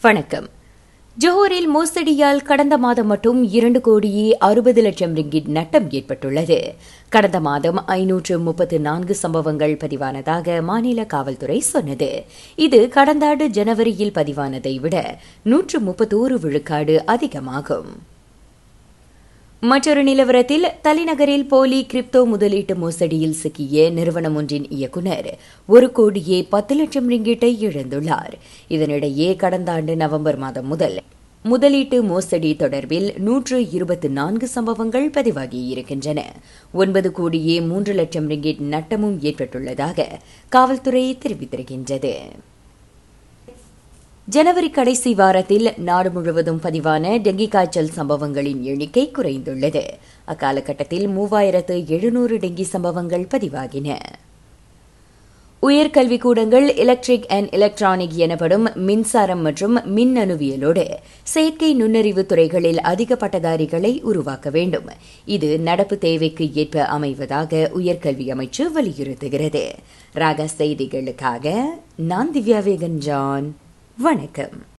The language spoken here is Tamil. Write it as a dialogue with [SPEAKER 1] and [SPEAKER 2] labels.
[SPEAKER 1] வணக்கம். ஜோஹரில் மோசடியால் கடந்த மாதம் மட்டும் இரண்டு கோடியே அறுபது லட்சம் ரிங்கிட் நட்டம் ஏற்பட்டுள்ளது. கடந்த மாதம் ஐநூற்று முப்பத்து நான்கு சம்பவங்கள் பதிவானதாக மாநில காவல்துறை சொன்னது. இது கடந்த ஆண்டு ஜனவரியில் பதிவானதை விட நூற்று முப்பத்தோரு விழுக்காடு அதிகமாகும். மற்றொரு நிலவரத்தில் தலைநகரில் போலி கிரிப்டோ முதலீட்டு மோசடியில் சிக்கிய நிறுவனம் ஒன்றின் இயக்குநர் ஒரு கோடியே பத்து லட்சம் ரிங்கிட்டை இழந்துள்ளார். இதனிடையே கடந்த ஆண்டு நவம்பர் மாதம் முதல் முதலீட்டு மோசடி தொடர்பில் நூற்று இருபத்தி நான்கு சம்பவங்கள் பதிவாகியிருக்கின்றன ஒன்பது கோடியே மூன்று லட்சம் ரிங்கிட் நட்டமும் ஏற்பட்டுள்ளதாக காவல்துறை தெரிவித்திருக்கின்றது. ஜனவரி கடைசி வாரத்தில் நாடு முழுவதும் பதிவான டெங்கி காய்ச்சல் சம்பவங்களின் எண்ணிக்கை குறைந்துள்ளது. அக்காலகட்டத்தில் மூவாயிரத்து எழுநூறு டெங்கி சம்பவங்கள் பதிவாகின. உயர்கல்விக்கூடங்கள் எலக்ட்ரிக் அண்ட் எலக்ட்ரானிக் எனப்படும் மின்சாரம் மற்றும் மின்னணுவியலோடு செயற்கை நுண்ணறிவு துறைகளில் அதிக பட்டதாரிகளை உருவாக்க வேண்டும். இது நடப்பு தேவைக்கு ஏற்ப அமைவதாக உயர்கல்வி அமைச்சு வலியுறுத்துகிறது. ராக செய்திகளுக்காக நான் திவ்யா வேகன் ஜான் வணக்கம்.